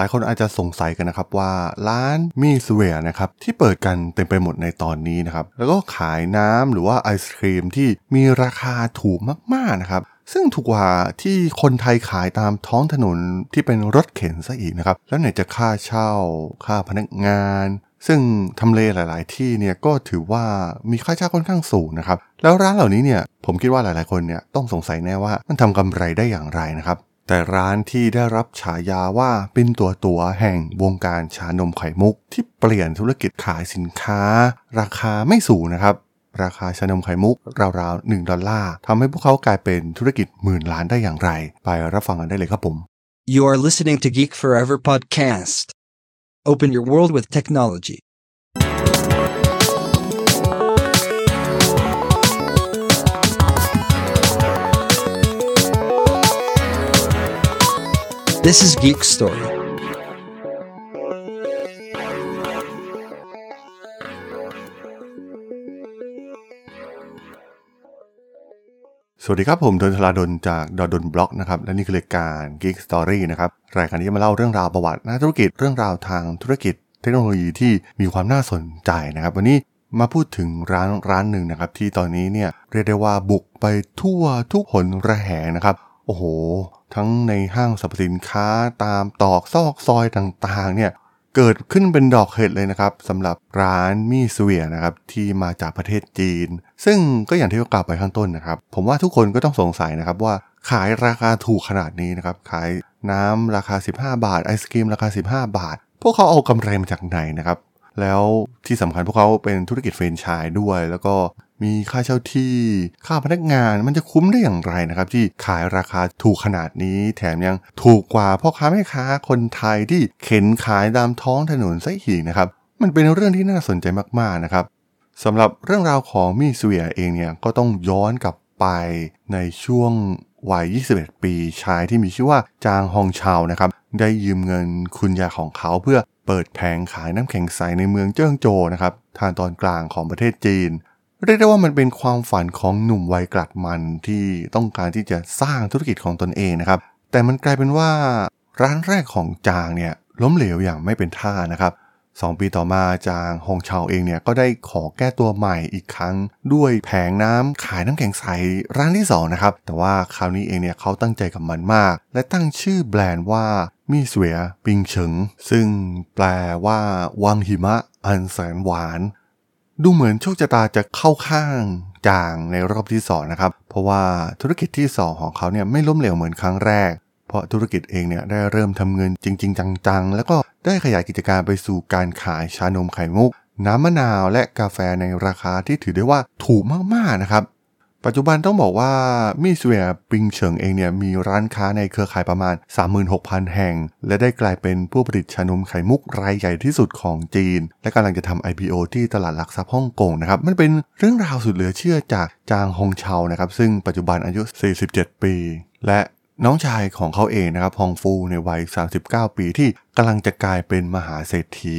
ลายคนอาจจะสงสัยกันนะครับว่าร้านมีสเวียนะครับที่เปิดกันเต็มไปหมดในตอนนี้นะครับแล้วก็ขายน้ำหรือว่าไอศครีมที่มีราคาถูกมากๆนะครับซึ่งถูกกว่าที่คนไทยขายตามท้องถนนที่เป็นรถเข็นซะอีกนะครับแล้วไหนจะค่าเช่า ค่าพนักงาน ซึ่งทำเลหลาย ๆ ที่เนี่ยก็ถือว่ามีค่าเช่าค่อนข้างสูงนะครับแล้วร้านเหล่านี้เนี่ยผมคิดว่าหลาย ๆ คนเนี่ยต้องสงสัยแน่ว่ามันทำกำไรได้อย่างไรนะครับ แต่ร้านที่ได้รับฉายาว่าเป็นตัวตัวแห่งวงการชานมไข่มุก ที่เปลี่ยนธุรกิจขายสินค้า ราคาไม่สูงนะครับ ราคาชานมไข่มุกราวๆ1ดอลลาร์ทำให้พวกเขากลายเป็นธุรกิจหมื่นล้านได้อย่างไร ไปรับฟังกันได้เลยครับผม You are listening to Geek Forever podcast. Open your world with technology. This is Geek Story. สวัสดีครับผมดนทลาดนจากดดนบล็อกนะครับ และนี่คือรายการ Geek Story นะครับ รายการที่จะมาเล่าเรื่องราวประวัตินักธุรกิจเรื่องราวทางธุรกิจเทคโนโลยีที่มีความน่าสนใจนะครับ วันนี้มาพูดถึงร้านร้านหนึ่งนะครับ ที่ตอนนี้เนี่ยเรียกได้ว่าบุกไปทั่วทุกหนระแหงนะครับ อ้โห ทั้งในห้างสรรพสินค้าตามตอกซอกซอยต่างๆ เนี่ย เกิดขึ้นเป็นดอกเห็ดเลยนะครับสำหรับร้านมี่สเวียนะครับที่มาจากประเทศจีน ซึ่งก็อย่างที่กล่าวไปข้างต้นนะครับ ผมว่าทุกคนก็ต้องสงสัยนะครับว่าขายราคาถูกขนาดนี้นะครับ ขายน้ำราคา 15 บาท ไอศกรีมราคา 15 บาท พวกเขาเอากำไรมาจากไหนนะครับ แล้วที่สำคัญพวกเขาเป็นธุรกิจเฟรนไชส์ด้วย แล้วก็ มีค่าเช่าที่ ค่าพนักงานมันจะคุ้มได้อย่างไรนะครับ ที่ขายราคาถูกขนาดนี้ แถมยังถูกกว่าพ่อค้าแม่ค้าคนไทยที่เข็นขายตามท้องถนนซะอีกนะครับ มันเป็นเรื่องที่น่าสนใจมากๆนะครับสำหรับเรื่องราวของมีสเวียเองเนี่ยก็ต้องย้อนกลับไปในช่วงวัย 21 ปีชายที่มีชื่อว่าจางฮองชาวนะครับ ได้ยืมเงินคุณยายของเขาเพื่อเปิดแผงขายน้ำแข็งใสในเมืองเจิ้งโจนะครับ ทางตอนกลางของประเทศจีน เรียกได้ว่ามันเป็นความฝันของหนุ่มวัยกลัดมันที่ต้องการที่จะสร้างธุรกิจของตนเองนะครับ แต่มันกลายเป็นว่าร้านแรกของจางเนี่ยล้มเหลวอย่างไม่เป็นท่านะครับสองปีต่อมาจางฮงเชาเองเนี่ยก็ได้ขอแก้ตัวใหม่อีกครั้ง ด้วยแผงน้ำขายน้ำแข็งใสร้านที่สองนะครับแต่ว่าคราวนี้เองเนี่ยเขาตั้งใจกับมันมาก และตั้งชื่อแบรนด์ว่ามีสเวียปิงเฉิงซึ่งแปลว่าวังหิมะอันแสนหวาน ดูเหมือนโชคชะตาจะเข้าข้างจางในรอบที่สองนะครับ เพราะว่าธุรกิจที่สองของเขาเนี่ยไม่ล้มเหลวเหมือนครั้งแรก เพราะธุรกิจเองเนี่ยได้เริ่มทำเงินจริง ๆ จังๆ แล้วก็ได้ขยายกิจการไปสู่การขายชานมไข่มุก น้ำมะนาวและกาแฟในราคาที่ถือได้ว่าถูกมากๆนะครับ ปัจจุบันต้องบอกว่ามิสเวียปิงเฉิงเองเนี่ยมีร้านค้าในเครือข่ายประมาณ 36,000 แห่ง และได้กลายเป็นผู้ผลิตชานมไข่มุกรายใหญ่ที่สุดของจีน และกำลังจะทำ IPO ที่ตลาดหลักทรัพย์ฮ่องกงนะครับ มันเป็นเรื่องราวสุดเหลือเชื่อจากจางฮงเชานะครับ ซึ่งปัจจุบันอายุ 47 ปี และน้องชายของเขาเองนะครับฮองฟูในวัย 39 ปีที่กำลังจะกลายเป็นมหาเศรษฐี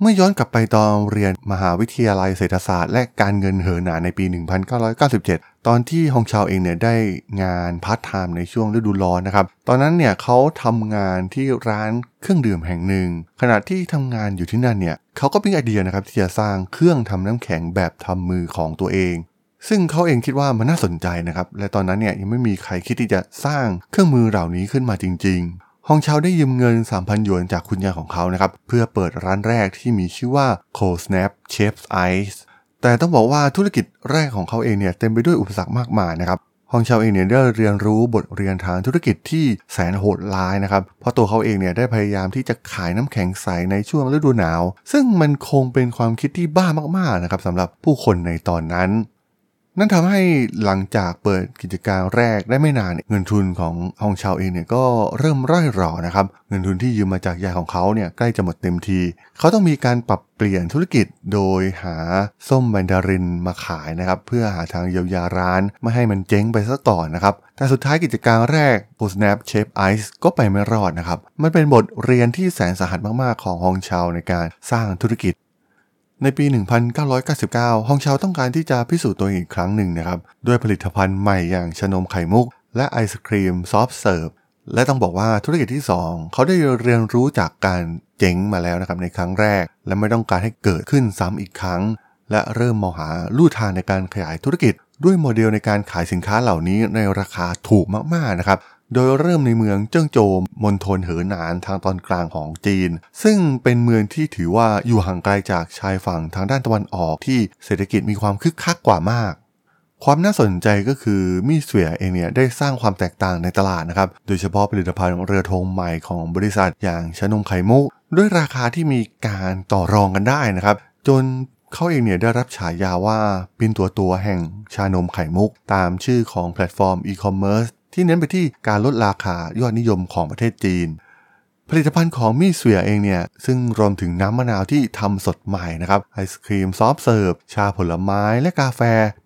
เมื่อย้อนกลับไปตอนเรียนมหาวิทยาลัยเศรษฐศาสตร์ และการเงินเหอหนาในปี 1997 ตอนที่ฮองชาวเองเนี่ยได้งานพาร์ทไทม์ในช่วงฤดูร้อนนะครับ ตอนนั้นเนี่ยเขาทำงานที่ร้านเครื่องดื่มแห่งหนึ่ง ขณะที่ทำงานอยู่ที่นั่นเนี่ยเขาก็มีไอเดียนะครับที่จะสร้างเครื่องทำน้ำแข็งแบบทำมือของตัวเองซึ่งเขาเองคิดว่ามันน่าสนใจนะครับ และตอนนั้นเนี่ยยังไม่มีใครคิดที่จะสร้างเครื่องมือเหล่านี้ขึ้นมาจริงๆ ฮองเชาได้ยืมเงิน 3,000 หยวนจากคุณยายของเขานะครับเพื่อเปิดร้านแรกที่มีชื่อว่า Cold Snap Chef's Ice แต่ต้องบอกว่าธุรกิจแรกของเขาเองเนี่ยเต็มไปด้วยอุปสรรคมากมายนะครับฮองเชาเองเนี่ยได้เรียนรู้บทเรียนทางธุรกิจที่แสนโหดร้ายนะครับ เพราะตัวเขาเองเนี่ยได้พยายามที่จะขายน้ำแข็งใสในช่วงฤดูหนาว ซึ่งมันคงเป็นความคิดที่บ้ามากๆนะครับสำหรับผู้คนในตอนนั้น นั่นทำให้หลังจากเปิดกิจการแรกได้ไม่นานเงินทุนของฮองชาวเองเนี่ยก็เริ่มร่อยหรอนะครับ เงินทุนที่ยืมมาจากยายของเขาเนี่ยใกล้จะหมดเต็มที เขาต้องมีการปรับเปลี่ยนธุรกิจโดยหาส้มแมนดารินมาขายนะครับ เพื่อหาทางเยียวยาร้านไม่ให้มันเจ๊งไปซะก่อนนะครับ แต่สุดท้ายกิจการแรก Coldsnap Shaved Ice ก็ไปไม่รอดนะครับ มันเป็นบทเรียนที่แสนสาหัสมากๆของฮองเชาในการสร้างธุรกิจ ในปี 1999 ฮองเชาต้องการที่จะพิสูจน์ตัวเองอีกครั้งหนึ่งนะครับ ด้วยผลิตภัณฑ์ใหม่อย่างชานมไข่มุก และไอศครีมซอฟต์เสิร์ฟและต้องบอกว่าธุรกิจที่ 2 เขาได้เรียนรู้จากการเจ๋งมาแล้วนะครับในครั้งแรก และไม่ต้องการให้เกิดขึ้นซ้ำอีกครั้ง และเริ่มมองหาลู่ทางในการขยายธุรกิจ ด้วยโมเดลในการขายสินค้าเหล่านี้ในราคาถูกมากๆนะครับโดยเริ่มในเมืองเจิ้งโจวมณฑลเหอหนานทางตอนกลางของจีน ซึ่งเป็นเมืองที่ถือว่าอยู่ห่างไกลจากชายฝั่งทางด้านตะวันออกที่เศรษฐกิจมีความคึกคักกว่ามาก ความน่าสนใจก็คือมี่เสวียเองเนี่ยได้สร้างความแตกต่างในตลาดนะครับ โดยเฉพาะผลิตภัณฑ์เรือธงใหม่ของบริษัทอย่างชานมไข่มุกด้วยราคาที่มีการต่อรองกันได้นะครับ จน เขาเองเนี่ยได้รับฉายาว่าเป็นตัวตัวแห่งชานมไข่มุก ตามชื่อของแพลตฟอร์มอีคอมเมิร์ซที่เน้นไปที่การลดราคายอดนิยมของประเทศจีน ผลิตภัณฑ์ของมี่เสวียเองเนี่ย ซึ่งรวมถึงน้ำมะนาวที่ทำสดใหม่นะครับ ไอศครีมซอฟต์เสิร์ฟ ชาผลไม้และกาแฟ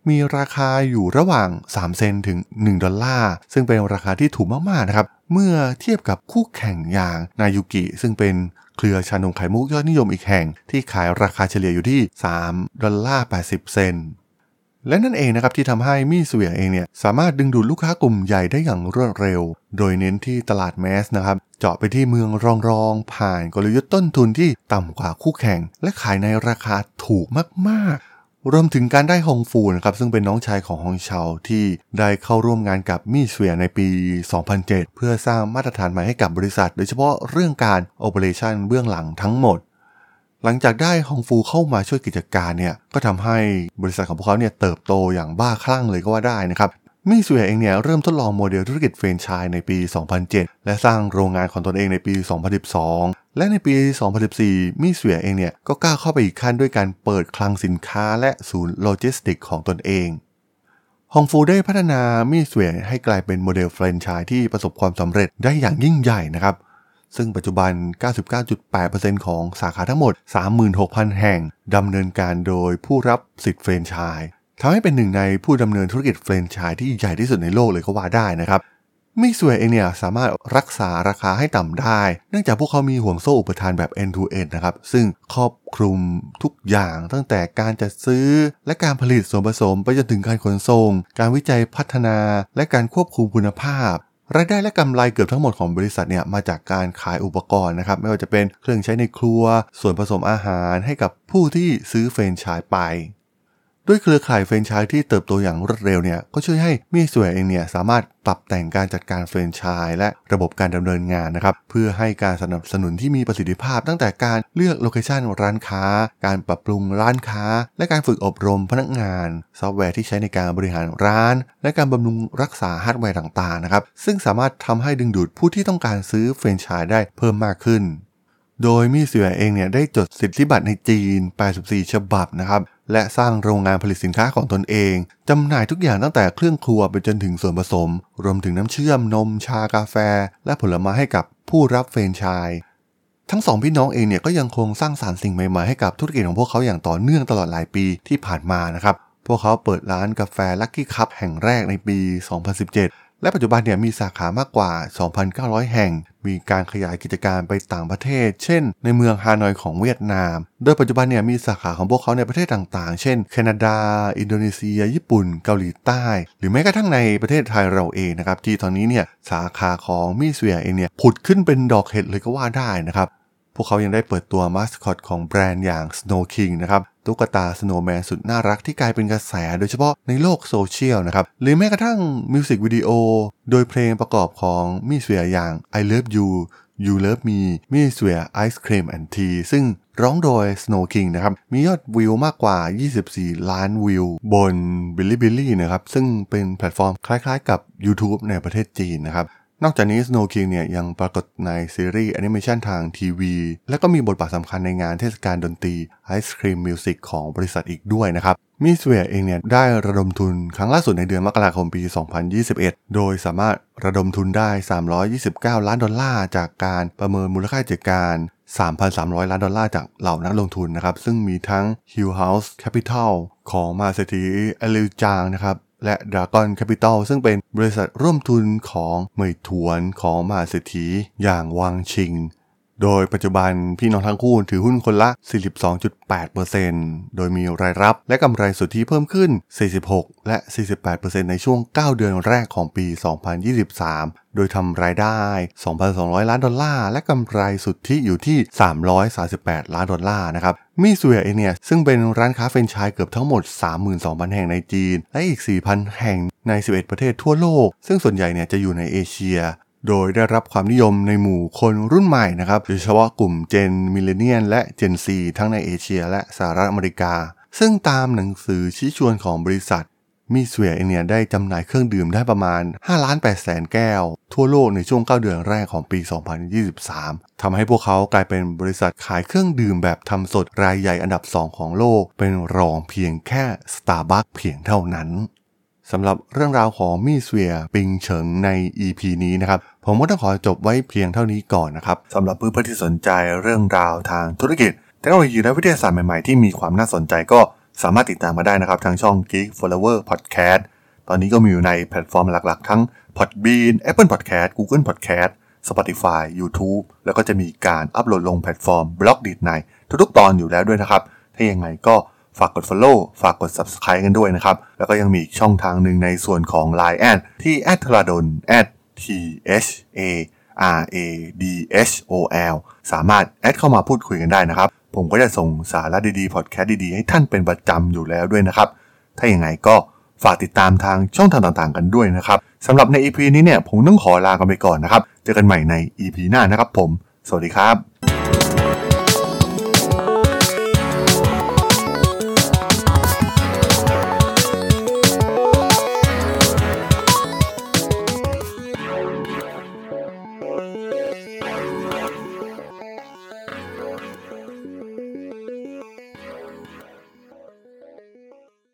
มีราคาอยู่ระหว่าง 3 เซนถึง 1 ดอลลาร์ ซึ่งเป็นราคาที่ถูกมาก ๆ นะครับ เมื่อเทียบกับคู่แข่งอย่างนายุกิ ซึ่งเป็น เครือชานมไข่มุกยอดนิยมอีกแห่ง ที่ขายราคาเฉลี่ยอยู่ที่ 3 ดอลลาร์80 เซนต์และนั่นเองนะครับที่ทำให้มี่เสวียเองเนี่ยสามารถดึงดูดลูกค้ากลุ่มใหญ่ได้อย่างรวดเร็ว โดยเน้นที่ตลาดแมสนะครับเจาะไปที่เมืองรองๆผ่านกลยุทธ์ต้นทุนที่ต่ำกว่าคู่แข่ง และขายในราคาถูกมากๆ รวมถึงการได้ฮองฟูนะครับซึ่งเป็นน้องชายของฮองเชาที่ได้เข้าร่วมงานกับมี่เสวียในปี 2007 เพื่อสร้างมาตรฐานใหม่ให้กับบริษัท โดยเฉพาะเรื่องการ operation เบื้องหลังทั้งหมด หลังจากได้ฮองฟูเข้ามาช่วยกิจการเนี่ยก็ทำให้บริษัทของพวกเขาเนี่ยเติบโตอย่างบ้าคลั่งเลยก็ว่าได้นะครับ มี่เสวียเองเนี่ยเริ่มทดลองโมเดลธุรกิจแฟรนไชส์ในปี 2007 และสร้างโรงงานของตนเองในปี 2012 และในปี 2014มี่เสวียเองเนี่ยก็กล้าเข้าไปอีกขั้นด้วยการเปิดคลังสินค้าและศูนย์โลจิสติกส์ของตนเองฮองฟูได้พัฒนามี่เสวียให้กลายเป็นโมเดลแฟรนไชส์ที่ประสบความสำเร็จได้อย่างยิ่งใหญ่นะครับ ซึ่งปัจจุบัน 99.8%ของสาขาทั้งหมด 36,000 แห่งดำเนินการโดยผู้รับสิทธิ์แฟรนไชส์ ทำให้เป็นหนึ่งในผู้ดำเนินธุรกิจแฟรนไชส์ที่ใหญ่ที่สุดในโลกเลยก็ว่าได้นะครับมี่เสวียเองเนี่ยสามารถรักษาราคาให้ต่ำได้ เนื่องจากพวกเขามีห่วงโซ่อุปทานแบบ end to end นะครับ ซึ่งครอบคลุมทุกอย่างตั้งแต่การจัดซื้อ และการผลิตส่วนผสมไปจนถึงการขนส่ง การวิจัยพัฒนา และการควบคุมคุณภาพ รายได้และกำไรเกือบทั้งหมดของบริษัทเนี่ยมาจากการขายอุปกรณ์นะครับ ไม่ว่าจะเป็นเครื่องใช้ในครัว ส่วนผสมอาหารให้กับผู้ที่ซื้อแฟรนไชส์ไป ด้วยเครือข่ายแฟรนไชส์ที่เติบโตอย่างรวดเร็วเนี่ยก็ช่วยให้มี่เสวียเองเนี่ยสามารถปรับแต่งการจัดการแฟรนไชส์และระบบการดำเนินงานนะครับเพื่อให้การสนับสนุนที่มีประสิทธิภาพ ตั้งแต่การเลือก location ร้านค้า การปรับปรุงร้านค้า และการฝึกอบรมพนักงาน ซอฟต์แวร์ที่ใช้ในการบริหารร้าน และการบำรุงรักษาฮาร์ดแวร์ต่างๆนะครับซึ่งสามารถทำให้ดึงดูดผู้ที่ต้องการซื้อแฟรนไชส์ได้เพิ่มมากขึ้นโดยมี่เสวียเองเนี่ยได้จดสิทธิบัตรในจีน 84 ฉบับนะครับ และสร้างโรงงานผลิตสินค้าของตนเอง จำหน่ายทุกอย่างตั้งแต่เครื่องครัวไปจนถึงส่วนผสม รวมถึงน้ำเชื่อมนมชากาแฟ และผลไม้ให้กับผู้รับแฟรนไชส์ทั้งสองพี่น้องเองเนี่ยก็ยังคงสร้างสรรค์สิ่งใหม่ๆให้กับธุรกิจของพวกเขาอย่างต่อเนื่องตลอดหลายปีที่ผ่านมานะครับ พวกเขาเปิดร้านกาแฟลั c กี้คัพแห่งแรกในปี 2017 และปัจจุบันเนี่ยมีสาขามากกว่า 2,900 แห่ง มีการขยายกิจการไปต่างประเทศ เช่น ในเมืองฮานอยของเวียดนาม โดยปัจจุบันเนี่ยมีสาขาของพวกเขาในประเทศต่างๆ เช่น แคนาดา อินโดนีเซีย ญี่ปุ่น เกาหลีใต้ หรือแม้กระทั่งในประเทศไทยเราเองนะครับ ที่ตอนนี้เนี่ยสาขาของมี่เสวียเองเนี่ยผุดขึ้นเป็นดอกเห็ดเลยก็ว่าได้นะครับ พวกเขายังได้เปิดตัวมาสคอตของแบรนด์อย่าง Snow King นะครับตุ๊กตา Snowman สุดน่ารักที่กลายเป็นกระแสโดยเฉพาะในโลกโซเชียลนะครับ หรือแม้กระทั่งมิวสิกวิดีโอโดยเพลงประกอบของมี่เสวียอย่าง I Love You You Love Me Mixue Ice Cream and Tea ซึ่งร้องโดย Snow King นะครับ มียอดวิวมากกว่า 24 ล้านวิว บน Bilibili นะครับ ซึ่งเป็นแพลตฟอร์มคล้ายๆกับ YouTube ในประเทศจีนนะครับ นอกจากนี้ Snow King เนี่ยยังปรากฏในซีรีส์แอนิเมชันทางทีวี และก็มีบทบาทสำคัญในงานเทศกาลดนตรี Ice Cream Music ของบริษัทอีกด้วยนะครับ มี่เสวียเองเนี่ยได้ระดมทุนครั้งล่าสุดในเดือนมกราคมปี 2021 โดยสามารถระดมทุนได้ 329 ล้านดอลลาร์จากการประเมินมูลค่ากิจการ 3,300 ล้านดอลลาร์จากเหล่านักลงทุนนะครับ ซึ่งมีทั้ง Hill House Capital ของมาเศรษฐีเอลิวจางนะครับ และ Dragon Capital ซึ่งเป็นบริษัทร่วมทุนของเหมยถวนของมหาเศรษฐีอย่างวางชิง โดยปัจจุบันพี่น้องทั้งคู่ถือหุ้นคนละ 42.8%โดยมีรายรับและกำไรสุทธิเพิ่มขึ้น 46 และ 48%ในช่วง 9 เดือนแรกของปี 2023 โดยทำรายได้ 2,200 ล้านดอลลาร์ และกำไรสุทธิอยู่ที่ 338 ล้านดอลลาร์นะครับมี่เสวียเองเนี่ยซึ่งเป็นร้านค้าแฟรนไชส์เกือบทั้งหมด 32,000 แห่งในจีน และอีก 4,000 แห่งใน 11 ประเทศทั่วโลก ซึ่งส่วนใหญ่เนี่ยจะอยู่ในเอเชีย โดยได้รับความนิยมในหมู่คนรุ่นใหม่นะครับโดยเฉพาะกลุ่ม Gen Millennial และ Gen Z ทั้งในเอเชียและสหรัฐอเมริกา ซึ่งตามหนังสือชี้ชวนของบริษัทมี่เสวียเองเนี่ยได้จำหน่ายเครื่องดื่มได้ประมาณ5ล้าน8แสนแก้ว ทั่วโลกในช่วง 9 เดือนแรกของปี 2023 ทำให้พวกเขากลายเป็นบริษัทขายเครื่องดื่มแบบทำสดรายใหญ่อันดับ 2 ของโลก เป็นรองเพียงแค่ Starbucks เพียงเท่านั้น สำหรับเรื่องราวของมี่เสวียปิงเฉิงใน EP นี้นะครับ ผมก็ต้องขอจบไว้เพียงเท่านี้ก่อนนะครับสำหรับเพื่อนๆที่สนใจเรื่องราวทางธุรกิจเทคโนโลยีและวิทยาศาสตร์ใหม่ๆที่มีความน่าสนใจก็สามารถติดตามมาได้นะครับ ทางช่อง Geek Flower Podcast ตอนนี้ก็มีอยู่ในแพลตฟอร์มหลักๆ ทั้ง Podbean Apple Podcast Google Podcast Spotify YouTube แล้วก็จะมีการอัปโหลดลงแพลตฟอร์ม Blockdit ในทุกๆ ตอนอยู่แล้วด้วยนะครับ ถ้ายังไงก็ ฝากกด Follow ฝากกด Subscribe กันด้วยนะครับ แล้วก็ยังมีอีกช่องทางหนึ่งในส่วนของ Line add ที่ a t h r a d o n t h a r a d h o l สามารถ add เข้ามาพูดคุยกันได้นะครับ ผมก็จะส่งสาระดีๆพอดแคสต์ดีๆ ให้ท่านเป็นประจำอยู่แล้วด้วยนะครับ ถ้าอย่างไงก็ฝากติดตามทางช่องทางต่างๆ กันด้วยนะครับสำหรับใน EP นี้เนี่ยผมต้องขอลากันไปก่อนนะครับ เจอกันใหม่ใน EP หน้านะครับผม สวัสดีครับ